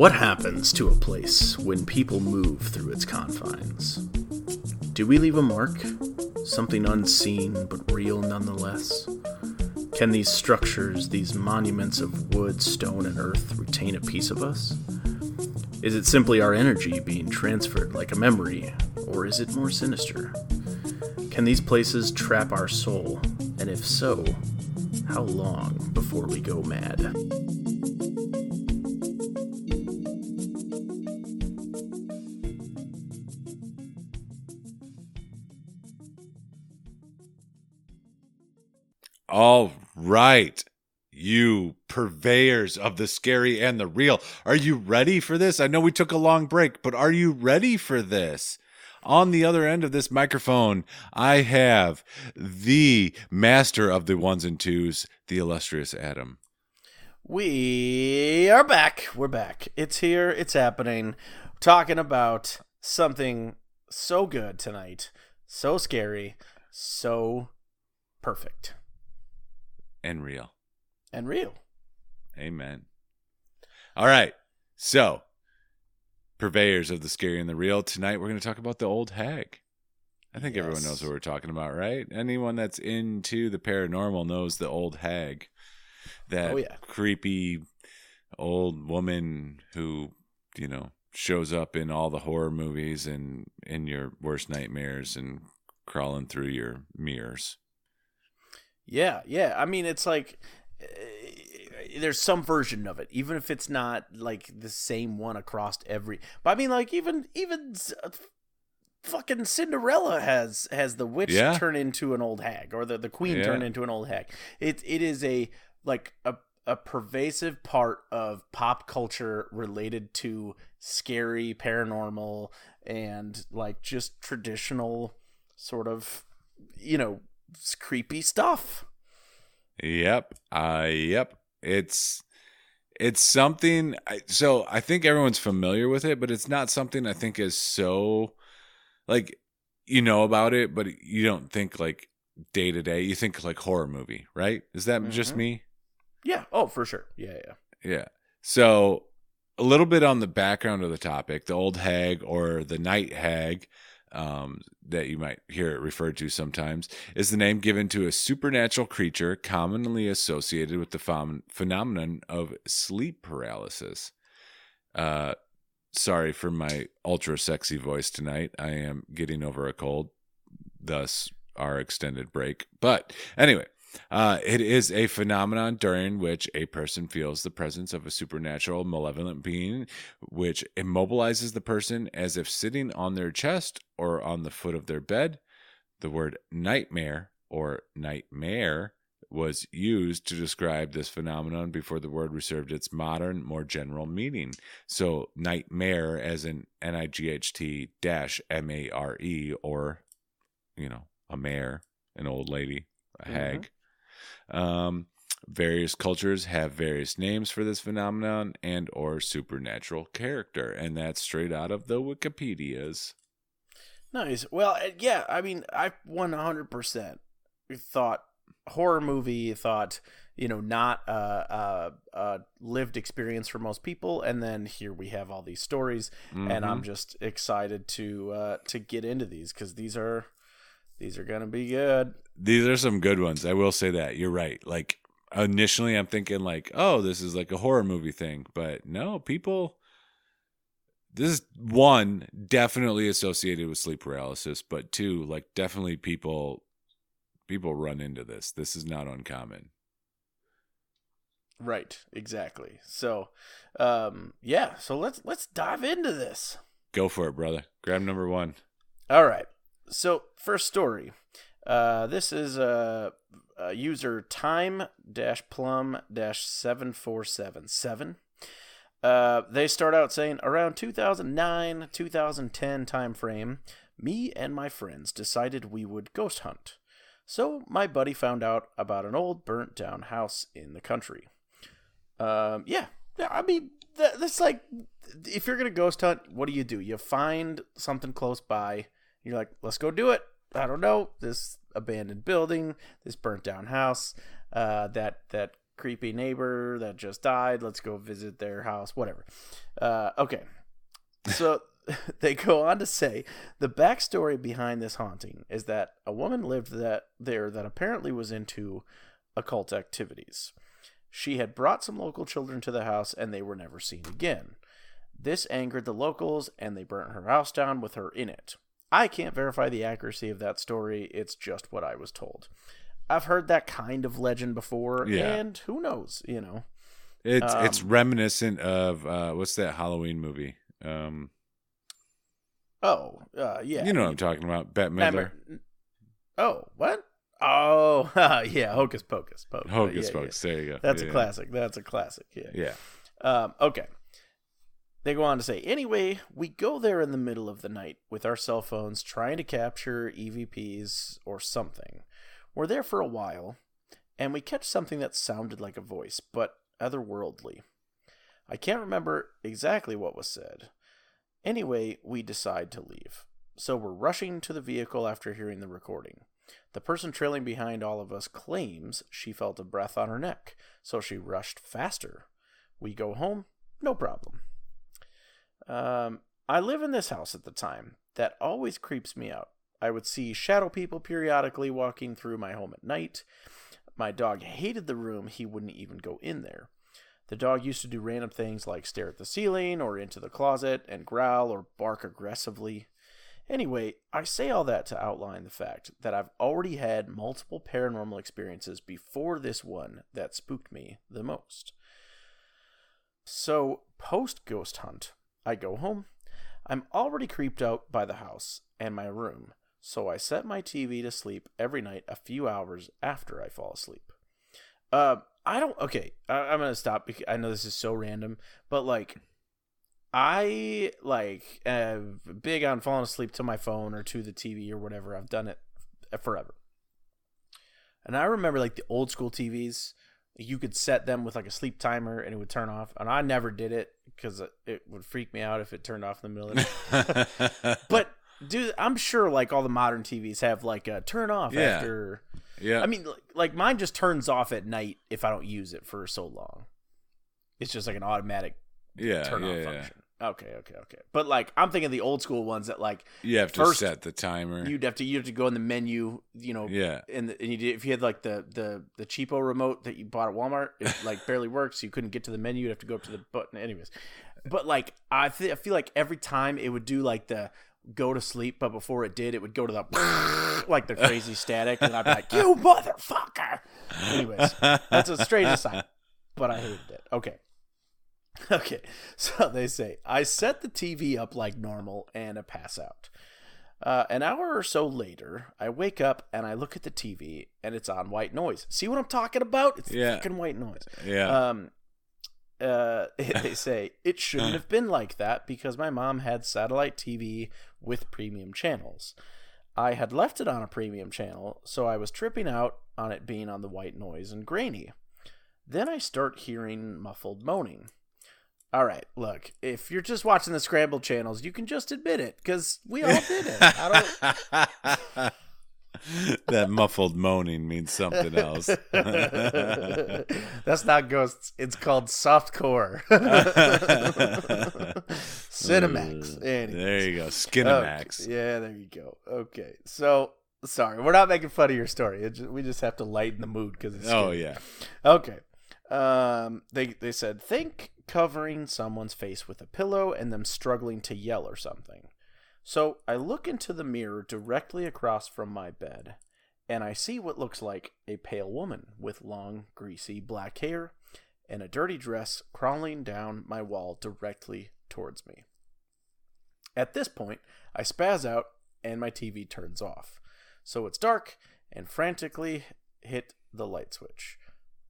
What happens to a place when people move through its confines? Do we leave a mark? Something unseen but real nonetheless? Can these structures, these monuments of wood, stone, and earth, retain a piece of us? Is it simply our energy being transferred like a memory, or is it more sinister? Can these places trap our soul? And if so, how long before we go mad? All right. You purveyors of the scary and the real. Are you ready for this? I know we took a long break, but are you ready for this? On the other end of this microphone, I have the master of the ones and twos, the illustrious Adam. We are back. We're back. It's here. It's happening. Talking about something so good tonight, so scary, so perfect and real. And real. Amen. All right. So, purveyors of the scary and the real, tonight we're going to talk about the old hag. I think yes. everyone knows what we're talking about, right? Anyone that's into the paranormal knows the old hag. That oh, yeah. creepy old woman who, you know, shows up in all the horror movies and in your worst nightmares and crawling through your mirrors. Yeah, yeah. I mean, it's like uh, there's some version of it, even if it's not like the same one across every. But I mean, like even even uh, fucking Cinderella has has the witch yeah. turn into an old hag, or the the queen yeah. turn into an old hag. It it is a like a a pervasive part of pop culture related to scary paranormal and like just traditional sort of you know creepy stuff. Yep. Uh yep. It's it's something so I think everyone's familiar with it, but it's not something I think is so like you know about it, but you don't think like day to day. You think like horror movie, right? Is that mm-hmm. just me? Yeah. Oh, for sure. Yeah, yeah. Yeah. So a little bit on the background of the topic, the old hag or the night hag um, that you might hear it referred to sometimes, is the name given to a supernatural creature commonly associated with the ph- phenomenon of sleep paralysis. Uh, sorry for my ultra sexy voice tonight. I am getting over a cold, thus our extended break. But anyway, uh, it is a phenomenon during which a person feels the presence of a supernatural, malevolent being, which immobilizes the person as if sitting on their chest or on the foot of their bed. The word nightmare or nightmare was used to describe this phenomenon before the word received its modern, more general meaning. So, nightmare, as in N I G H T dash M A R E, or, you know, a mare, an old lady, a mm-hmm. hag. Um, various cultures have various names for this phenomenon and or supernatural character, and that's straight out of the Wikipedia's. Nice. Well, uh, yeah, I mean, I 100% thought horror movie, thought, you know, not a, a, a, lived experience for most people. And then here we have all these stories, mm-hmm. and I'm mm-hmm. just excited to uh, to get into these because these are these are gonna be good. These are some good ones. I will say that. You're right. Like initially I'm thinking like, oh, this is like a horror movie thing. But no, people this is one definitely associated with sleep paralysis, but two, like definitely people people run into this. This is not uncommon. Right, exactly. So, um yeah, so let's let's dive into this. Go for it, brother. Grab number 1. All right. So, first story. Uh, this is a, a user time dash plum dash seven four seven seven. Uh, they start out saying around 2009 2010 time frame, me and my friends decided we would ghost hunt. So my buddy found out about an old burnt down house in the country. Um, yeah, I mean that's like if you're gonna ghost hunt, what do you do? You find something close by you're like, let's go do it. I don't know this abandoned building, this burnt down house, uh, that that creepy neighbor that just died. Let's go visit their house, whatever. Uh, okay. So they go on to say the backstory behind this haunting is that a woman lived that there that apparently was into occult activities. She had brought some local children to the house and they were never seen again. This angered the locals and they burnt her house down with her in it. I can't verify the accuracy of that story, it's just what I was told. I've heard that kind of legend before, Yeah. and who knows, you know. It's it's Um, reminiscent of uh, what's that Halloween movie? Um, Oh, uh, yeah. you know what I'm talking about? Bette Midler. Oh, what? Oh, yeah, Hocus Pocus. Po- Hocus yeah, Pocus. There you go. That's Yeah. a classic. That's a classic. Yeah. Yeah. Um, okay. They go on to say, anyway, we go there in the middle of the night with our cell phones trying to capture EVPs or something. We're there for a while, and we catch something that sounded like a voice, but otherworldly. I can't remember exactly what was said. Anyway, we decide to leave. So we're rushing to the vehicle after hearing the recording. The person trailing behind all of us claims she felt a breath on her neck, so she rushed faster. We go home, no problem. Um, I live in this house at the time. That always creeps me out. I would see shadow people periodically walking through my home at night. My dog hated the room, he wouldn't even go in there. The dog used to do random things like stare at the ceiling or into the closet and growl or bark aggressively. Anyway, I say all that to outline the fact that I've already had multiple paranormal experiences before this one that spooked me the most. So, post ghost hunt, I go home. I'm already creeped out by the house and my room, so I set my TV to sleep every night a few hours after I fall asleep. Uh, I don't. Okay, I, I'm gonna stop because I know this is so random, but like, I like big on falling asleep to my phone or to the TV or whatever. I've done it forever, and I remember like the old school TVs. You could set them with like a sleep timer and it would turn off. And I never did it because it, would freak me out if it turned off in the middle of the night. But dude, I'm sure like all the modern TVs have like a turn off Yeah. after. yeah. I mean, like, like mine just turns off at night if I don't use it for so long. It's just like an automatic yeah, turn yeah, off yeah. function. Okay, okay, okay. But like I'm thinking the old school ones that like You have to First, set the timer. you'd have to you have to go in the menu, you know, yeah. and, the, and you did, if you had like the the the cheapo remote that you bought at Walmart, it like barely works. You couldn't get to the menu. You'd have to go up to the button. Anyways, but like I feel, I feel like every time it would do like the go to sleep, but before it did, it would go to the like the crazy static, and I'd be like, "You motherfucker!" Anyways, that's a strange aside, but I hated it. Okay. Okay, so they say I set the TV up like normal and I pass out. Uh, an hour or so later, I wake up and I look at the TV and it's on white noise. See what I'm talking about? It's Yeah. fucking white noise. yeah. Um, uh, they say it shouldn't have been like that because my mom had satellite TV with premium channels. I had left it on a premium channel, so I was tripping out on it being on the white noise and grainy. Then I start hearing muffled moaning. All right, look, if you're just watching the scrambled channels, you can just admit it because we all did it. I don't. that muffled moaning means something else. That's not ghosts. It's called softcore. Cinemax. Anyways. there you go. Okay, Yeah, there you go. Okay, so sorry, we're not making fun of your story. It just, we just have to lighten the mood because it's. Oh yeah. Okay. Um, they they said think covering someone's face with a pillow and them struggling to yell or something. So I look into the mirror directly across from my bed, and I see what looks like a pale woman with long, greasy black hair and a dirty dress crawling down my wall directly towards me. At this point, I spaz out and my TV turns off. So it's dark and frantically hit the light switch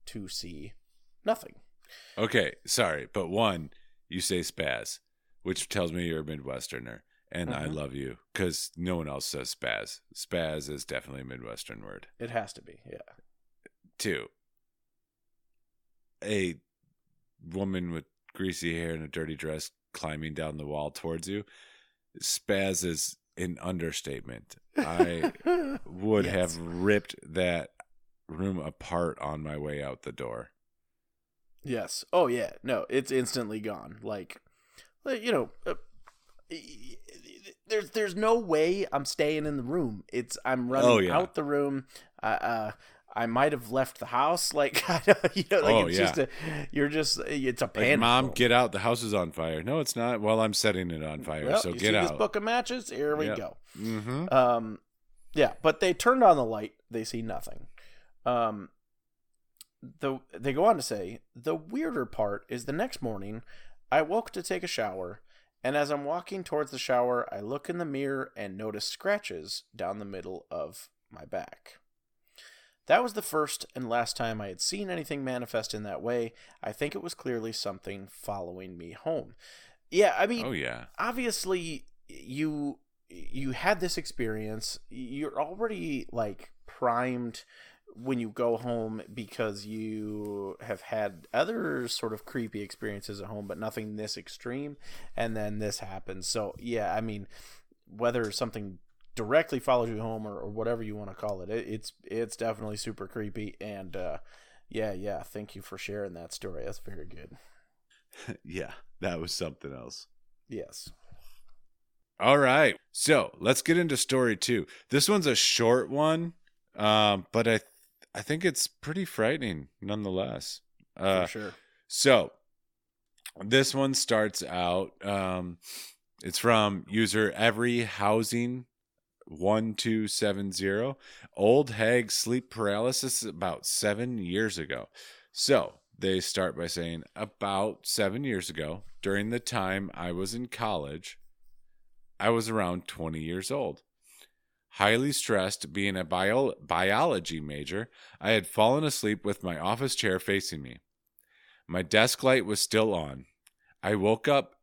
to see nothing. Okay, sorry, but one, you say spaz, which tells me you're a Midwesterner, and I Mhm. love you because no one else says spaz. Spaz is definitely a Midwestern word. It has to be, yeah. Two, a woman with greasy hair and a dirty dress climbing down the wall towards you. Spaz is an understatement. I would Yes. have ripped that room apart on my way out the door. Yes. Oh yeah. No, it's instantly gone. Like, like, you know, uh, there's there's no way I'm staying in the room. It's I'm running Oh, yeah. out the room. Uh, uh I might have left the house. Like, you know, like Oh, it's yeah. just a, you're just it's a Like, panic. mom, mode. get out! The house is on fire. No, it's not. Well, I'm setting it on fire, Well, so you get see this out. book of matches. Here we Yep. go. mm-hmm. Um, yeah, but they turned on the light. They see nothing. Um, the they go on to say the weirder part is the next morning, I woke to take a shower, and as I'm walking towards the shower, I look in the mirror and notice scratches down the middle of my back. That was the first and last time I had seen anything manifest in that way. I think it was clearly something following me home. Yeah, I mean, Oh yeah. obviously you you had this experience you're already like primed when you go home because you have had other sort of creepy experiences at home but nothing this extreme and then this happens so yeah i mean whether something directly follows you home or, or whatever you want to call it, it it's it's definitely super creepy and uh yeah yeah thank you for sharing that story that's very good yeah, that was something else. yes All right. So let's get into story two. This one's a short one, um, but I I think it's pretty frightening nonetheless. Uh, for sure So this one starts out. Um, it's from user every housing one two seven zero. Old hag sleep paralysis about seven years ago. So they start by saying about seven years ago, during the time I was in college, I was around twenty years old. Highly stressed, being a bio- biology major, I had fallen asleep with my office chair facing me. My desk light was still on. I woke up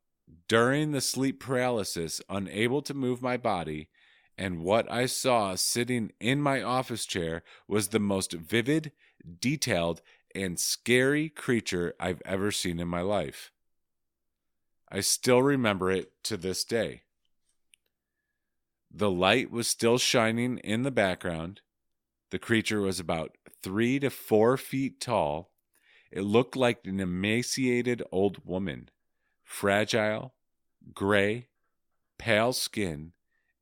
during the sleep paralysis, unable to move my body, and what I saw sitting in my office chair was the most vivid, detailed, and scary creature I've ever seen in my life. I still remember it to this day. The light was still shining in the background. The creature was about three to four feet tall. It looked like an emaciated old woman, fragile, gray, pale skin,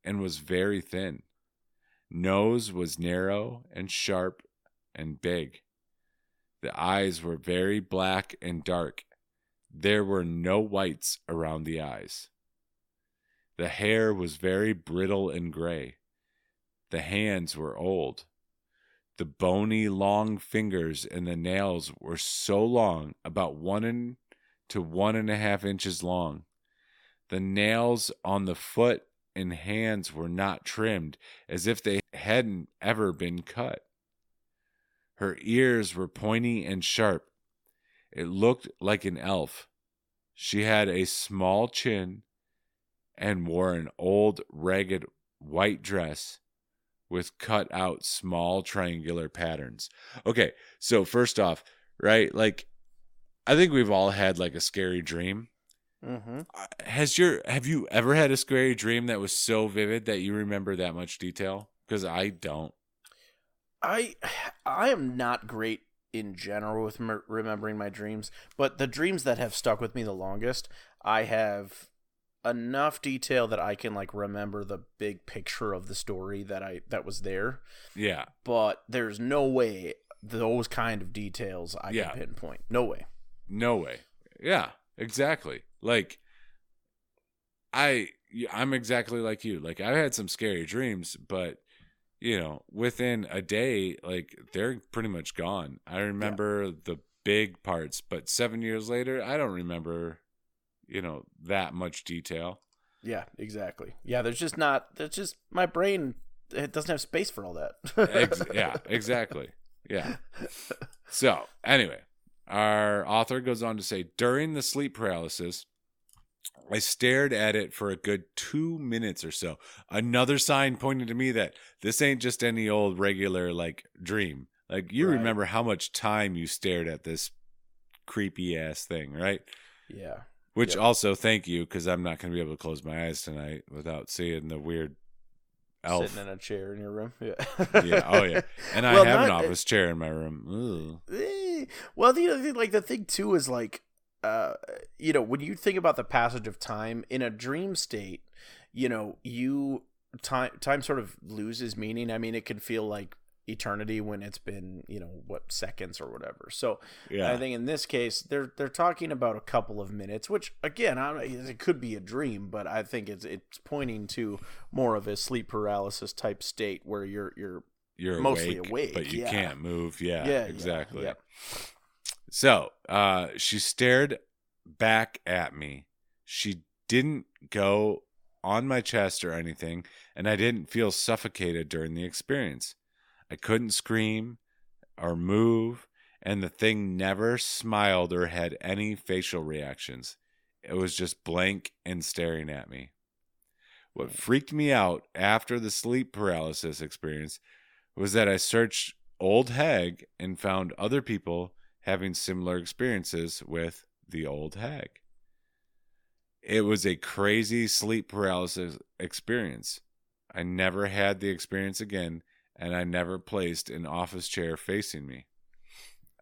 and was very thin. Nose was narrow and sharp and big. The eyes were very black and dark. There were no whites around the eyes. The hair was very brittle and gray. The hands were old. The bony, long fingers and the nails were so long, about one and to one and a half inches long. The nails on the foot and hands were not trimmed, as if they hadn't ever been cut. Her ears were pointy and sharp. It looked like an elf. She had a small chin and wore an old, ragged white dress with cut out small triangular patterns. Okay, so first off, right, like I think we've all had like a scary dream. mm-hmm Uh, Has your have you ever had a scary dream that was so vivid that you remember that much detail? Because I don't. I I am not great in general with m- remembering my dreams, but the dreams that have stuck with me the longest, I have enough detail that I can like remember the big picture of the story that I that was there, Yeah, but there's no way those kind of details I Yeah. can pinpoint. No way. no way. Yeah, exactly. Like I I'm exactly like you. Like I've had some scary dreams, but you know, within a day, like they're pretty much gone. I remember the big parts, but 7 years later, I don't remember you know that much detail. Yeah, exactly. Yeah, there's just not there's just my brain it doesn't have space for all that. Ex- yeah, exactly. Yeah. So, anyway, our author goes on to say during the sleep paralysis, I stared at it for a good two minutes or so. Another sign pointing to me that this ain't just any old regular like dream. Like, you Right. remember how much time you stared at this creepy ass thing, right? yeah. Which Yep. also, thank you, because I'm not going to be able to close my eyes tonight without seeing the weird elf. Sitting in a chair in your room. Yeah. Yeah, oh, yeah. And I Well, have an not- office chair in my room. Ooh. Eh, well, the other thing, like the thing too, is like, uh, you know, when you think about the passage of time in a dream state, you know, you time time sort of loses meaning. I mean, it can feel like eternity when it's been you know what seconds or whatever. So Yeah. I think in this case they're they're talking about a couple of minutes, which again I it could be a dream, but I think it's it's pointing to more of a sleep paralysis type state where you're you're You're mostly awake, awake, but you yeah. can't move. Yeah, yeah exactly. yeah. So uh, she stared back at me. She didn't go on my chest or anything, and I didn't feel suffocated during the experience. I couldn't scream or move, and the thing never smiled or had any facial reactions. It was just blank and staring at me. What freaked me out after the sleep paralysis experience was that I searched Old Hag and found other people having similar experiences with the Old Hag. It was a crazy sleep paralysis experience. I never had the experience again, and I never placed an office chair facing me.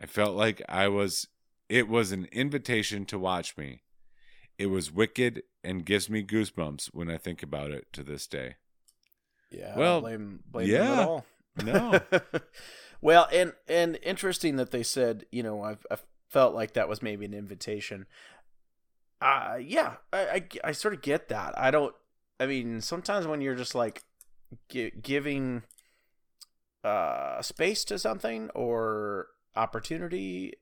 I felt like I was, it was an invitation to watch me. It was wicked and gives me goosebumps when I think about it to this day. Yeah. Well, blame blame them yeah. at all. No. well, and and interesting that they said, you know, I've, I felt like that was maybe an invitation. Uh yeah, I, I I sort of get that. I don't. I mean, sometimes when you're just like gi- giving uh space to something or opportunity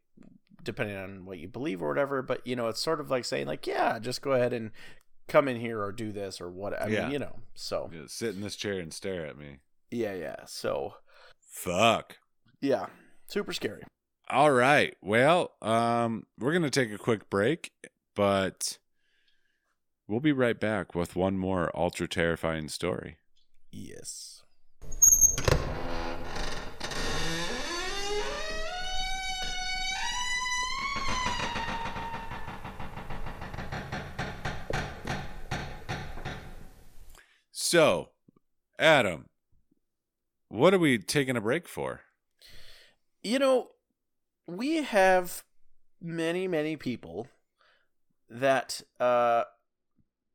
depending on what you believe or whatever but you know it's sort of like saying like yeah just go ahead and come in here or do this or what i Yeah. mean you know so Yeah, sit in this chair and stare at me. yeah yeah so Fuck. yeah super scary All right. Well, um, we're gonna take a quick break, but we'll be right back with one more ultra terrifying story. yes So, Adam, what are we taking a break for? you know we have many many people that uh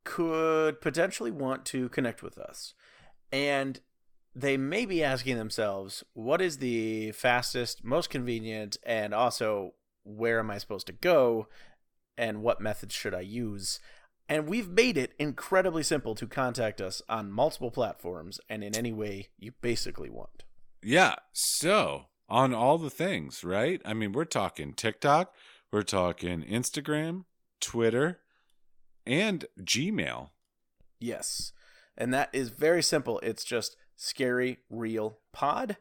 could potentially want to connect with us and they may be asking themselves what is the fastest most convenient and also where am i supposed to go and what methods should i use and we've made it incredibly simple to contact us on multiple platforms and in any way you basically want Yeah. So, on all the things, right? I mean, we're talking TikTok, we're talking Instagram, Twitter, and Gmail. Yes. And that is very simple. It's just scary real pod.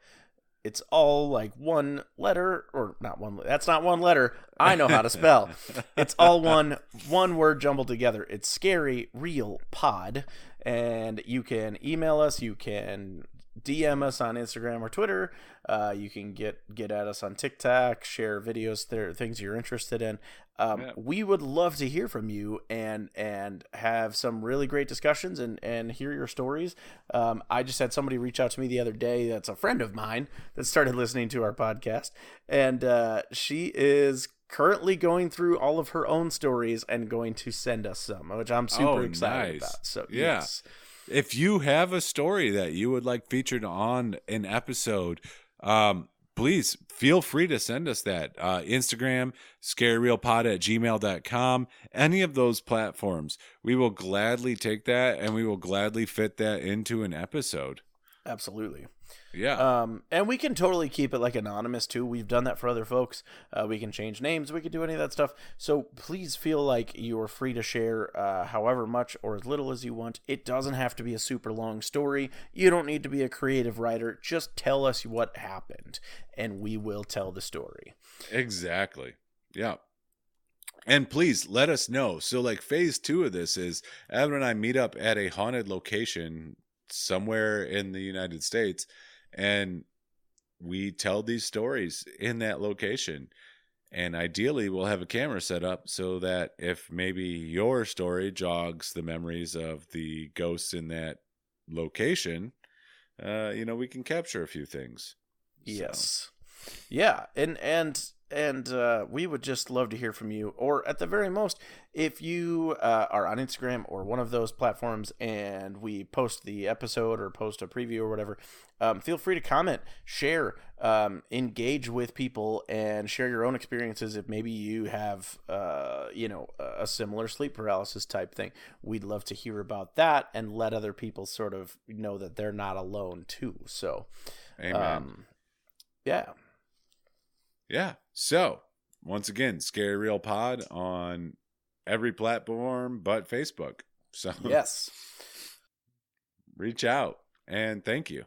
It's all like one letter or not one that's not one letter. I know how to spell. It's all one one word jumbled together. It's scary real pod and you can email us, you can DM us on Instagram or Twitter. Uh, you can get get at us on TikTok, share videos there, things you're interested in. Um, Yeah. We would love to hear from you and and have some really great discussions and and hear your stories. Um, I just had somebody reach out to me the other day. That's a friend of mine that started listening to our podcast, and uh, she is currently going through all of her own stories and going to send us some, which I'm super Oh, excited nice. about. So Yeah. yes. If you have a story that you would like featured on an episode, um, please feel free to send us that. Uh, Instagram, scaryrealpod at gmail.com, any of those platforms. We will gladly take that and we will gladly fit that into an episode. Absolutely. Yeah. Um, and we can totally keep it like anonymous too. We've done that for other folks. Uh, we can change names. We can do any of that stuff. So please feel like you're free to share uh, however much or as little as you want. It doesn't have to be a super long story. You don't need to be a creative writer. Just tell us what happened, and we will tell the story. Exactly. Yeah. And please let us know. So, like, phase two of this is Evan and I meet up at a haunted location somewhere in the United States and we tell these stories in that location. And ideally, we'll have a camera set up so that if maybe your story jogs the memories of the ghosts in that location, uh, you know, we can capture a few things. So- Yes. Yeah, and and and uh, we would just love to hear from you. Or at the very most, if you uh, are on Instagram or one of those platforms and we post the episode or post a preview or whatever, um, feel free to comment, share, um, engage with people, and share your own experiences. If maybe you have, uh, you know, a similar sleep paralysis type thing, we'd love to hear about that and let other people sort of know that they're not alone too. So, Amen. um, yeah. Yeah. So once again, Scary Real Pod on every platform but Facebook. So Yes. reach out and thank you.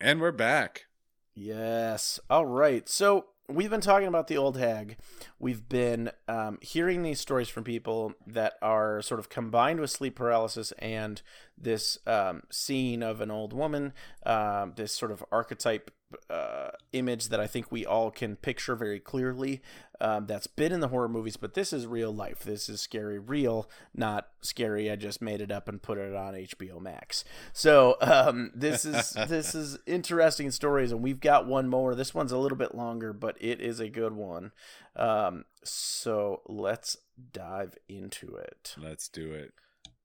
And we're back. Yes. All right. So we've been talking about the old hag. We've been um, hearing these stories from people that are sort of combined with sleep paralysis and this um, scene of an old woman, um, this sort of archetype uh, image that I think we all can picture very clearly. Um, that's been in the horror movies, but this is real life. This is scary, real, not scary. I just made it up and put it on HBO Max. So um, this is this is interesting stories, and we've got one more. This one's a little bit longer, but it is a good one. Um, so let's dive into it. Let's do it.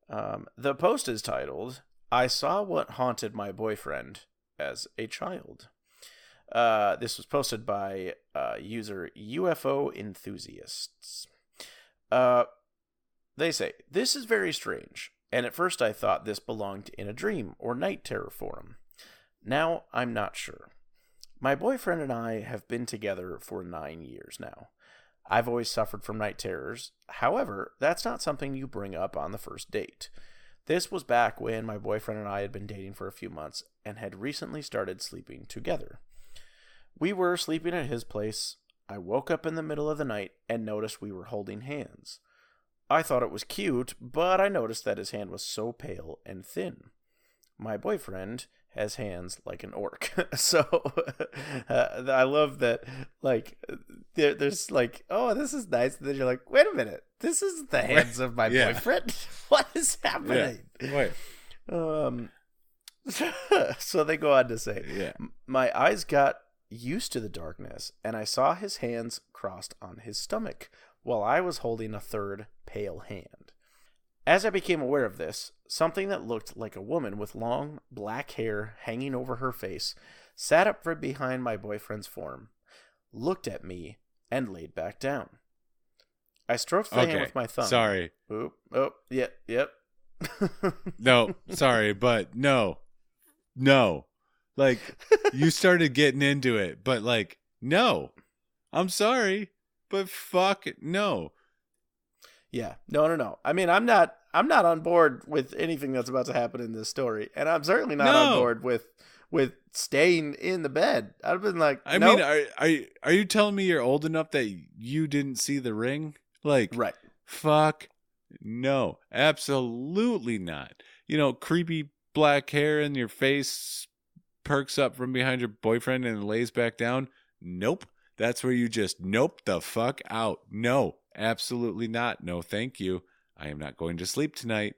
Um, the post is titled "I saw what haunted my boyfriend as a child." Uh, this was posted by uh, user UFO enthusiasts. Uh, they say this is very strange, and at first I thought this belonged in a dream or night terror forum. Now I'm not sure. My boyfriend and I have been together for nine years now. I've always suffered from night terrors. However, that's not something you bring up on the first date. This was back when my boyfriend and I had been dating for a few months and had recently started sleeping together. We were sleeping at his place. I woke up in the middle of the night and noticed we were holding hands. I thought it was cute, but I noticed that his hand was so pale and thin. My boyfriend has hands like an orc. so uh, I love that, like, there, there's like, oh, this is nice. And then you're like, wait a minute, this is the hands of my Yeah. boyfriend. what is happening? Wait. Um, so they go on to say, Yeah. my eyes got used to the darkness, and I saw his hands crossed on his stomach, while I was holding a third pale hand. As I became aware of this, something that looked like a woman with long black hair hanging over her face sat up from behind my boyfriend's form, looked at me, and laid back down. I stroked the hand with my thumb. Sorry. Oop, oh, yep, yep. No, sorry, but no. No. Like you started getting into it, but like no. I'm sorry, but fuck it, no. Yeah. No, no, no. I mean, I'm not I'm not on board with anything that's about to happen in this story, and I'm certainly not on board with with staying in the bed. I've been like, I nope. mean, are are are you telling me you're old enough that you didn't see the ring? Like right. fuck no. Absolutely not. You know, creepy black hair in your face perks up from behind your boyfriend and lays back down. Nope. That's where you just nope the fuck out. No, absolutely not. No, thank you. I am not going to sleep tonight.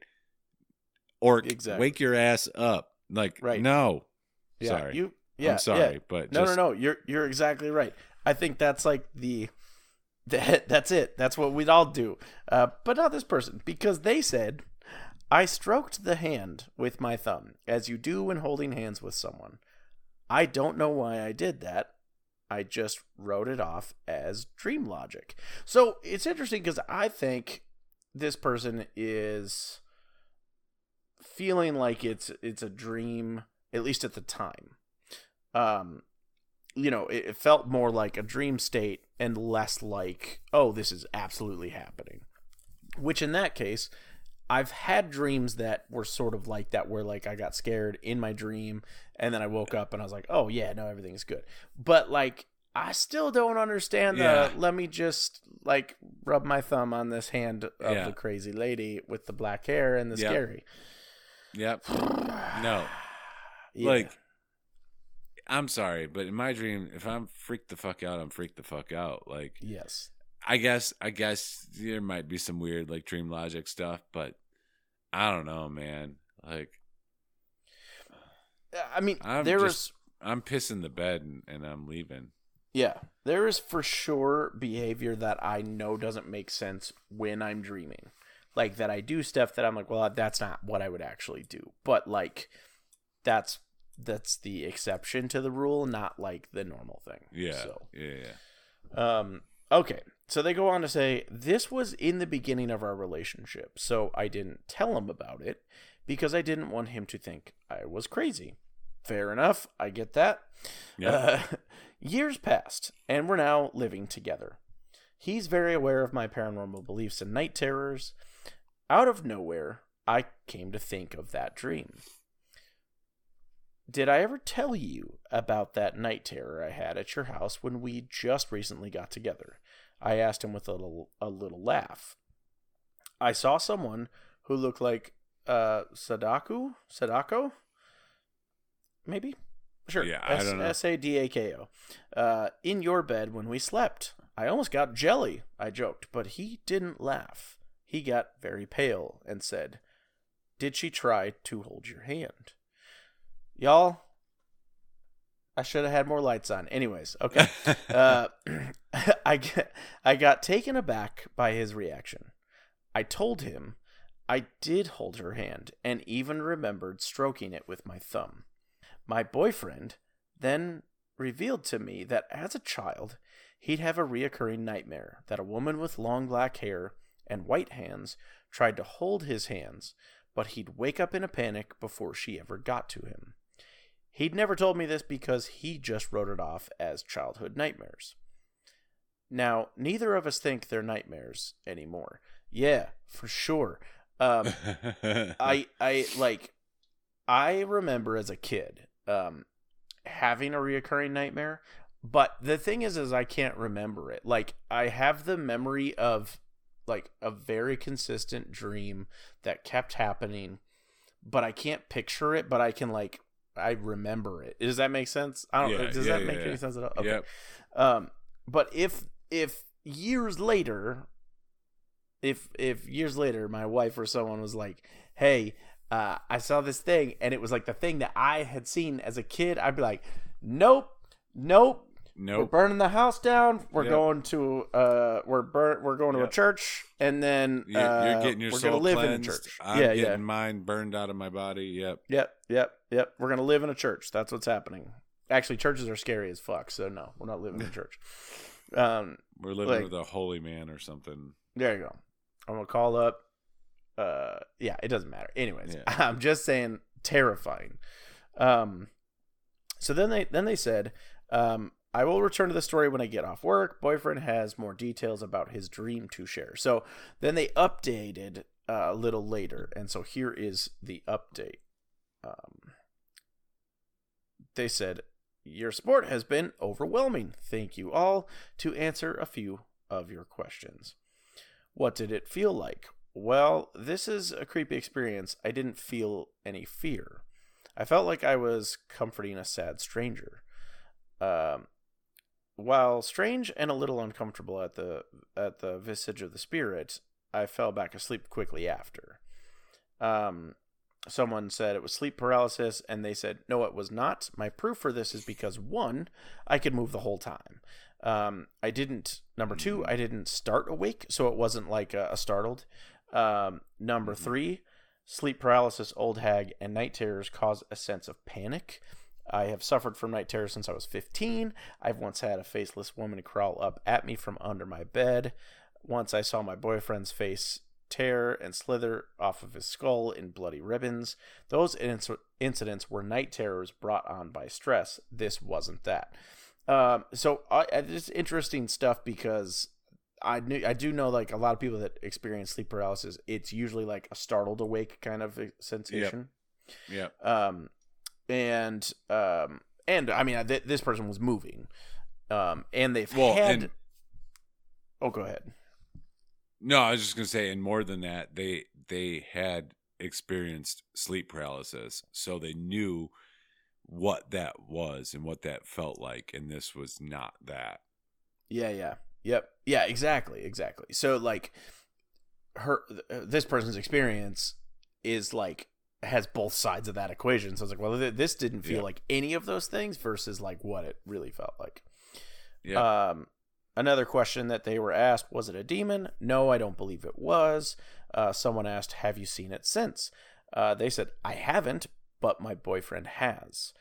Or Exactly. wake your ass up. Like, Right. no. Yeah. Sorry. You. Yeah. I'm sorry, yeah. but No, just, no, no. You're you're exactly right. I think that's like the. That, that's it. That's what we'd all do. Uh, but not this person, because they said, I stroked the hand with my thumb, as you do when holding hands with someone. I don't know why I did that. I just wrote it off as dream logic. So it's interesting because I think this person is feeling like it's it's a dream, at least at the time. Um, you know, it, it felt more like a dream state and less like, oh, this is absolutely happening. Which in that case, I've had dreams that were sort of like that, where like I got scared in my dream, and then I woke up and I was like, oh yeah, no, everything's good. But like, I still don't understand Yeah. the. Let me just like rub my thumb on this hand of Yeah. the crazy lady with the black hair and the Yep. scary. Yep. No. Yeah. Like, I'm sorry, but in my dream, if I'm freaked the fuck out, I'm freaked the fuck out. Like, yes, I guess, I guess there might be some weird like dream logic stuff, but I don't know, man. Like, I mean, I'm there just- is I'm pissing the bed and, and I'm leaving. yeah, there is for sure behavior that I know doesn't make sense when I'm dreaming. Like that I do stuff that I'm like, well, that's not what I would actually do. But like that's that's the exception to the rule, not like the normal thing. Yeah. So Yeah, yeah. Um, okay. So they go on to say this was in the beginning of our relationship, so I didn't tell him about it because I didn't want him to think I was crazy. Fair enough. I get that. Yeah. Uh, years passed, and we're now living together. He's very aware of my paranormal beliefs and night terrors. Out of nowhere, I came to think of that dream. Did I ever tell you about that night terror I had at your house when we just recently got together? I asked him with a little a little laugh. I saw someone who looked like uh Sadako? Sadako? Maybe? Sure. Yeah, I don't know. S A D A K O. Uh in your bed when we slept. I almost got jelly, I joked, but he didn't laugh. He got very pale and said, Did she try to hold your hand? Y'all, I should have had more lights on. Anyways, okay. uh, I, get, I got taken aback by his reaction. I told him I did hold her hand and even remembered stroking it with my thumb. My boyfriend then revealed to me that as a child, he'd have a reoccurring nightmare that a woman with long black hair and white hands tried to hold his hands, but he'd wake up in a panic before she ever got to him. He'd never told me this because he just wrote it off as childhood nightmares. Now, neither of us think they're nightmares anymore. Yeah, for sure. Um, I I like I remember as a kid um having a reoccurring nightmare, but the thing is is I can't remember it. Like I have the memory of like a very consistent dream that kept happening, but I can't picture it, but I can like I remember it. Does that make sense? I don't Yeah, does yeah, that make yeah, any sense at all? Okay. Yep. Um, but if if years later, if if years later, my wife or someone was like, "Hey, uh, I saw this thing," and it was like the thing that I had seen as a kid, I'd be like, "Nope, nope." Nope. We're burning the house down. We're Yep. going to uh, we're burn. We're going to Yep. a church, and then You're, you're uh, getting your we're soul gonna live cleansed. in a church. I'm yeah, getting yeah. mine burned out of my body. Yep. Yep, yep, yep. We're gonna live in a church. That's what's happening. Actually, churches are scary as fuck. So no, we're not living in a church. Um, We're living Like- with a holy man or something. there you go. I'm gonna call up. Uh, yeah, it doesn't matter. Anyways, Yeah. I'm just saying, terrifying. Um, so then they then they said, um, I will return to the story when I get off work. Boyfriend has more details about his dream to share. So then they updated uh, a little later, and so here is the update. Um, they said, Your support has been overwhelming. Thank you all to answer a few of your questions. What did it feel like? Well, this is a creepy experience. I didn't feel any fear. I felt like I was comforting a sad stranger. Um, while strange and a little uncomfortable at the at the visage of the spirit, I fell back asleep quickly after. Um, someone said it was sleep paralysis, and they said no, it was not. My proof for this is because one, I could move the whole time. Um, I didn't. Number two, I didn't start awake, so it wasn't like a, a startled. Um, number three, sleep paralysis, old hag, and night terrors cause a sense of panic. I have suffered from night terrors since I was 15. I've once had a faceless woman crawl up at me from under my bed. Once I saw my boyfriend's face tear and slither off of his skull in bloody ribbons. Those inc- incidents were night terrors brought on by stress. This wasn't that. Um, so I, I- it's interesting stuff because I knew I do know like a lot of people that experience sleep paralysis. It's usually like a startled awake kind of sensation. Yep. Um, and um, and I mean th- this person was moving. Um, and they've Well, had. and- oh, go ahead. No, I was just gonna say, and more than that, they they had experienced sleep paralysis, so they knew what that was and what that felt like, and this was not that. Yeah, yeah. Yep. Yeah, exactly, exactly. So like her th- this person's experience is like has both sides of that equation. So I was like, well, th- this didn't feel Yeah. like any of those things versus like what it really felt like. Yeah. Um, another question that they were asked was it a demon? No, I don't believe it was. Uh, someone asked, have you seen it since? Uh, they said, I haven't, but my boyfriend has.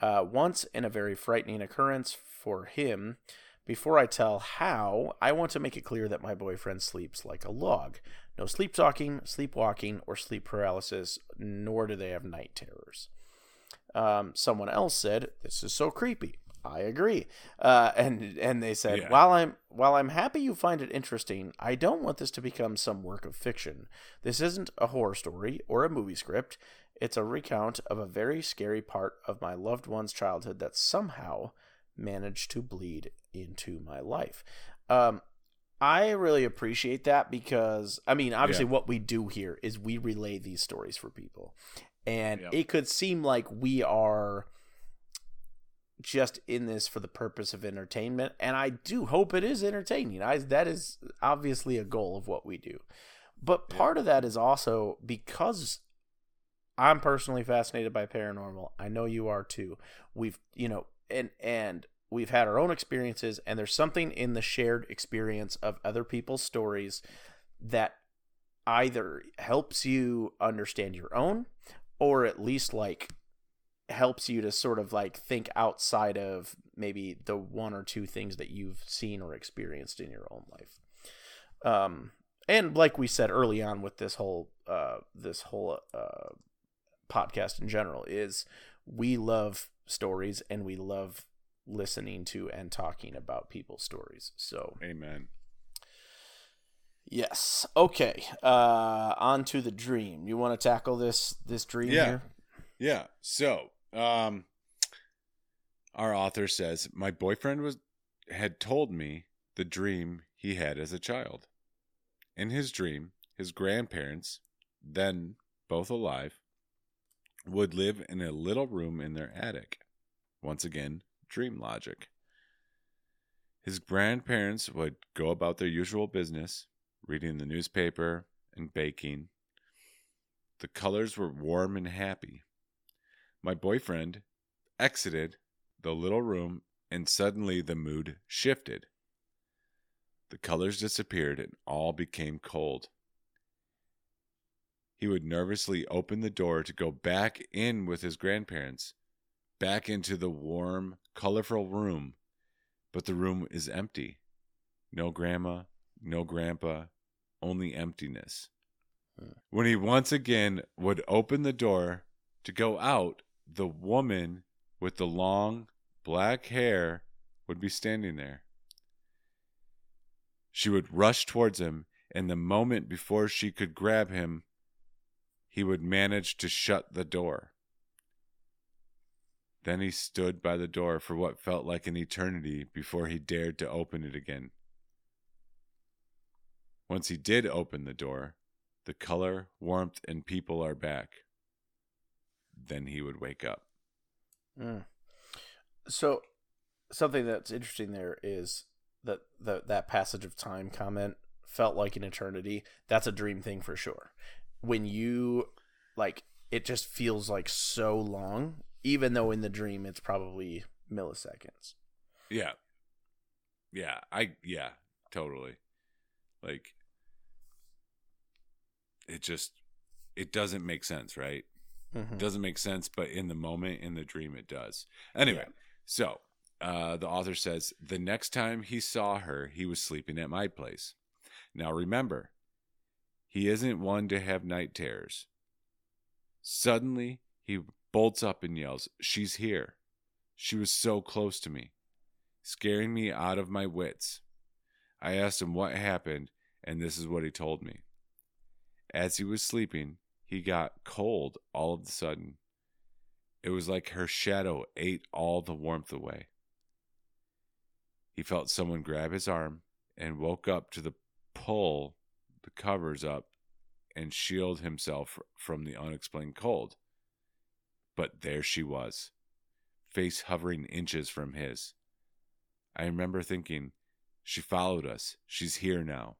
Uh, once in a very frightening occurrence for him. Before I tell how, I want to make it clear that my boyfriend sleeps like a log. No sleep talking, sleepwalking, or sleep paralysis, nor do they have night terrors. Um, someone else said, "This is so creepy." I agree, uh, and and they said, Yeah. "While I'm while I'm happy you find it interesting, I don't want this to become some work of fiction. This isn't a horror story or a movie script. It's a recount of a very scary part of my loved one's childhood that somehow managed to bleed into my life." Um, I really appreciate that because I mean, obviously, Yeah. what we do here is we relay these stories for people, and Yep. it could seem like we are just in this for the purpose of entertainment, and I do hope it is entertaining. I that is obviously a goal of what we do, but part of that is also because I'm personally fascinated by paranormal. I know you are too. We've you know, and and we've had our own experiences, and there's something in the shared experience of other people's stories that either helps you understand your own, or at least like helps you to sort of like think outside of maybe the one or two things that you've seen or experienced in your own life. Um, and like we said early on with this whole uh, this whole uh, podcast in general is we love stories and we love listening to and talking about people's stories. So Amen. yes, okay. Uh, on to the dream. You want to tackle this this dream Yeah. here? Yeah. So, um, our author says my boyfriend was had told me the dream he had as a child. In his dream, his grandparents, then both alive, would live in a little room in their attic. Once again, dream logic. His grandparents would go about their usual business, reading the newspaper and baking. The colors were warm and happy. My boyfriend exited the little room and suddenly the mood shifted. The colors disappeared and all became cold. He would nervously open the door to go back in with his grandparents, back into the warm, colorful room, but the room is empty. No grandma, no grandpa, only emptiness. When he once again would open the door to go out, the woman with the long black hair would be standing there. She would rush towards him, and the moment before she could grab him, he would manage to shut the door. Then he stood by the door for what felt like an eternity before he dared to open it again. Once he did open the door, the color, warmth, and people are back. Then he would wake up. Mm. So, something that's interesting there is that the, that passage of time comment felt like an eternity. That's a dream thing for sure. When you like, it just feels like so long, even though in the dream it's probably milliseconds. Yeah. Yeah, I yeah, totally. Like it just it doesn't make sense, right? Mhm. Doesn't make sense, but in the moment, in the dream, it does. Anyway, Yeah. so uh, the author says the next time he saw her, he was sleeping at my place. Now remember, he isn't one to have night terrors. Suddenly, he bolts up and yells, She's here. She was so close to me, scaring me out of my wits. I asked him what happened, and this is what he told me. As he was sleeping, he got cold all of a sudden. It was like her shadow ate all the warmth away. He felt someone grab his arm and woke up to the pull the covers up and shield himself from the unexplained cold. But there she was, face hovering inches from his. I remember thinking, she followed us. She's here now.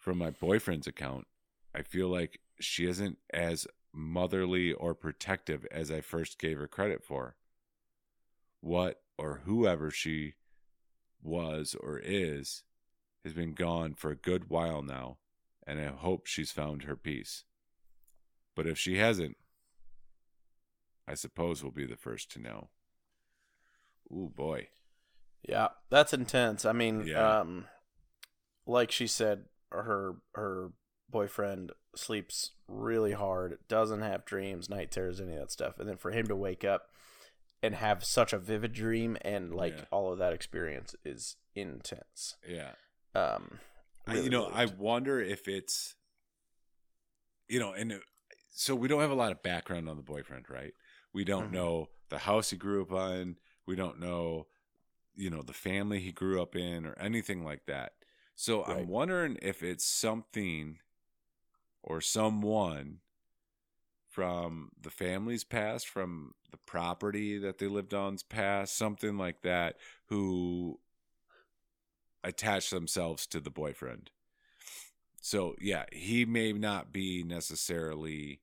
From my boyfriend's account, I feel like she isn't as motherly or protective as I first gave her credit for. What or whoever she was or is has been gone for a good while now, and I hope she's found her peace. But if she hasn't, I suppose we'll be the first to know. Ooh, boy. Yeah, that's intense. I mean, Yeah. um, like she said, her her boyfriend sleeps really hard, doesn't have dreams, night terrors, any of that stuff, and then for him to wake up and have such a vivid dream and like Yeah. all of that experience is intense. Yeah. Um, I- you know, really I wonder if it's, you know, and it- so we don't have a lot of background on the boyfriend, right? We don't Mhm. know the house he grew up on. We don't know, you know, the family he grew up in or anything like that. So Right. I'm wondering if it's something or someone from the family's past, from the property that they lived on's past, something like that, who attach themselves to the boyfriend. So yeah, he may not be necessarily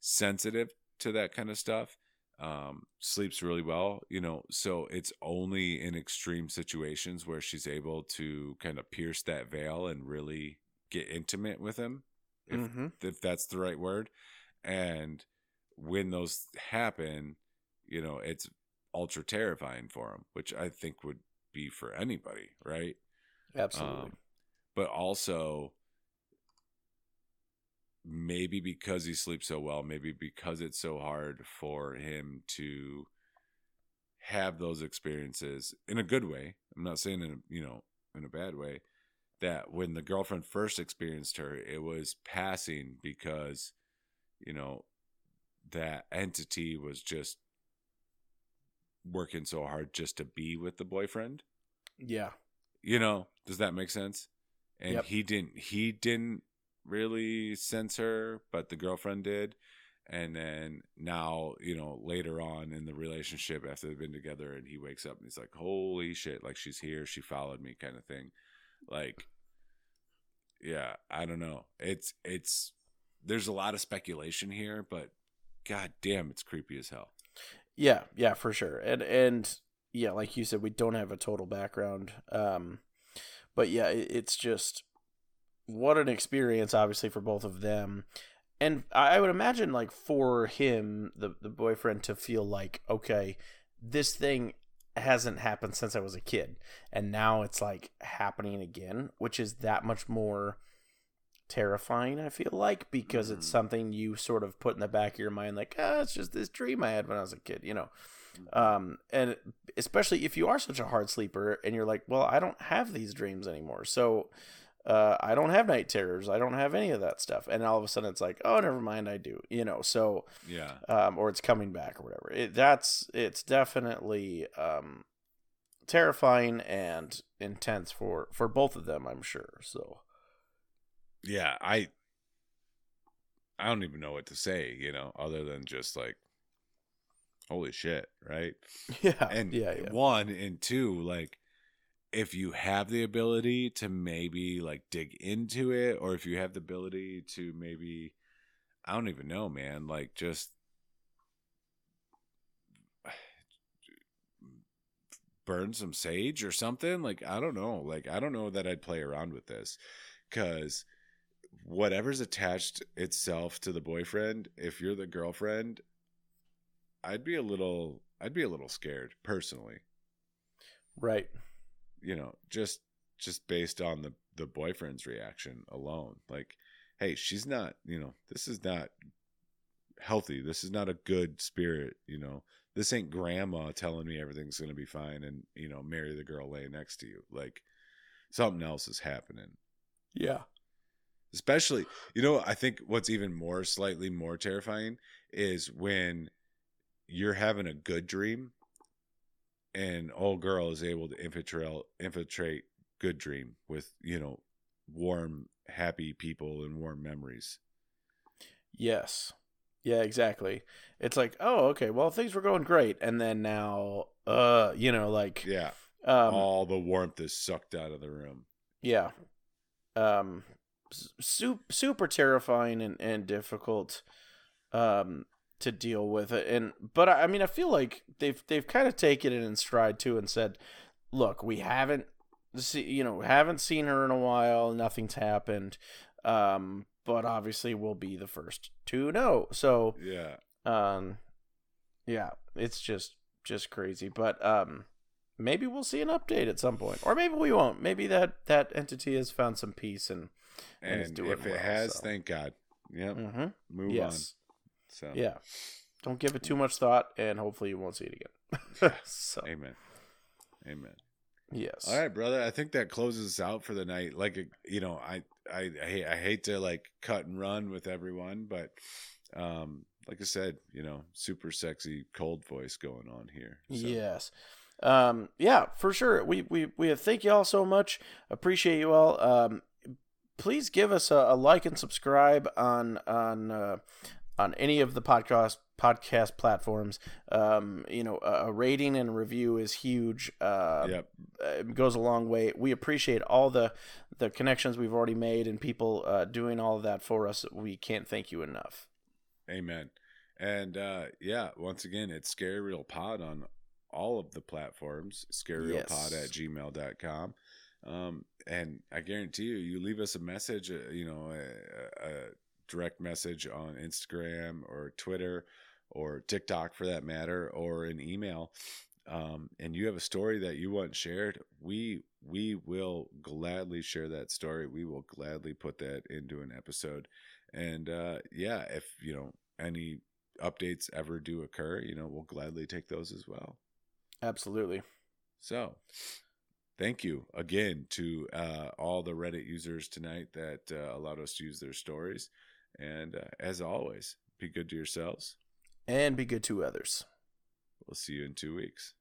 sensitive to that kind of stuff. Um, sleeps really well, you know. So it's only in extreme situations where she's able to kind of pierce that veil and really get intimate with him, if Mhm. if that's the right word. And when those happen, you know, it's ultra terrifying for him, which I think would be for anybody, right? absolutely. Um, but also maybe because he sleeps so well, maybe because it's so hard for him to have those experiences in a good way. I'm not saying in a, you know in a bad way. That when the girlfriend first experienced her, it was passing because you know that entity was just working so hard just to be with the boyfriend yeah, you know does that make sense and Yep. he didn't he didn't really sense her but the girlfriend did and then now you know later on in the relationship after they've been together and he wakes up and he's like holy shit like she's here she followed me kind of thing like yeah i don't know it's it's there's a lot of speculation here but god damn it's creepy as hell yeah, yeah, for sure. And and yeah, like you said, we don't have a total background. Um, but yeah, it, it's just what an experience, obviously, for both of them. And I would imagine, like, for him, the the boyfriend, to feel like, okay, this thing hasn't happened since I was a kid, and now it's like happening again, which is that much more terrifying. I feel like because it's Mhm. something you sort of put in the back of your mind, like, ah, it's just this dream I had when I was a kid, you know. Um, and especially if you are such a hard sleeper and you're like, well, I don't have these dreams anymore. So uh, I don't have night terrors. I don't have any of that stuff. And all of a sudden it's like, oh, never mind, I do, you know. So, yeah um, or it's coming back or whatever. It, that's, it's definitely um, terrifying and intense for, for both of them, I'm sure. So, yeah i i don't even know what to say you know other than just like holy shit right yeah. and yeah, yeah. one and two like if you have the ability to maybe like dig into it or if you have the ability to maybe i don't even know man like just burn some sage or something like i don't know like i don't know that i'd play around with this because whatever's attached itself to the boyfriend if you're the girlfriend i'd be a little i'd be a little scared personally Right. You know just just based on the the boyfriend's reaction alone like hey she's not you know this is not healthy. This is not a good spirit you know. This ain't grandma telling me everything's going to be fine and you know marry the girl laying next to you. Like something else is happening. Yeah. especially you know i think what's even more slightly more terrifying is when you're having a good dream and old girl is able to infiltrate infiltrate good dream with you know warm happy people and warm memories. Yes. Yeah, exactly. It's like, oh, okay, well, things were going great, and then now, uh, you know, like, yeah. um, all the warmth is sucked out of the room. Yeah, um, super, super terrifying and, and difficult. Um, to deal with it. And but I mean, I feel like they've they've kind of taken it in stride too and said, "Look, we haven't see, you know haven't seen her in a while. Nothing's happened." Um, but obviously we'll be the first to know. So Yeah. um, yeah, it's just just crazy. But um, maybe we'll see an update at some point, or maybe we won't. Maybe that that entity has found some peace and And And doing if it well, has, so. thank God. Yep. hmm Move yes, on. So yeah. Don't give it too much thought, and hopefully you won't see it again. so Amen. Amen. yes, All right, brother. I think that closes us out for the night. Like, you know, I, I, I hate, to like cut and run with everyone, but, um, like I said, you know, super sexy cold voice going on here. So, Yes. Um, yeah, for sure. We, we, we thank you all so much. Appreciate you all. Um, please give us a, a like and subscribe on, on, uh, on any of the podcast podcast platforms. Um, you know, a, rating and a review is huge. Uh, Yep. it goes a long way. We appreciate all the the connections we've already made and people uh, doing all of that for us. We can't thank you enough. Amen. And uh yeah, once again, it's Scary Real Pod on all of the platforms, scaryrealpod Yes. at gmail.com. Um, and I guarantee you, you leave us a message, uh, you know, a, a direct message on Instagram or Twitter or TikTok for that matter, or an email, um, and you have a story that you want shared, we we will gladly share that story. We will gladly put that into an episode. And uh, yeah, if you know any updates ever do occur, you know, we'll gladly take those as well. Absolutely. So, thank you again to uh, all the Reddit users tonight that uh, allowed us to use their stories. And uh, as always, be good to yourselves. And be good to others. We'll see you in two weeks.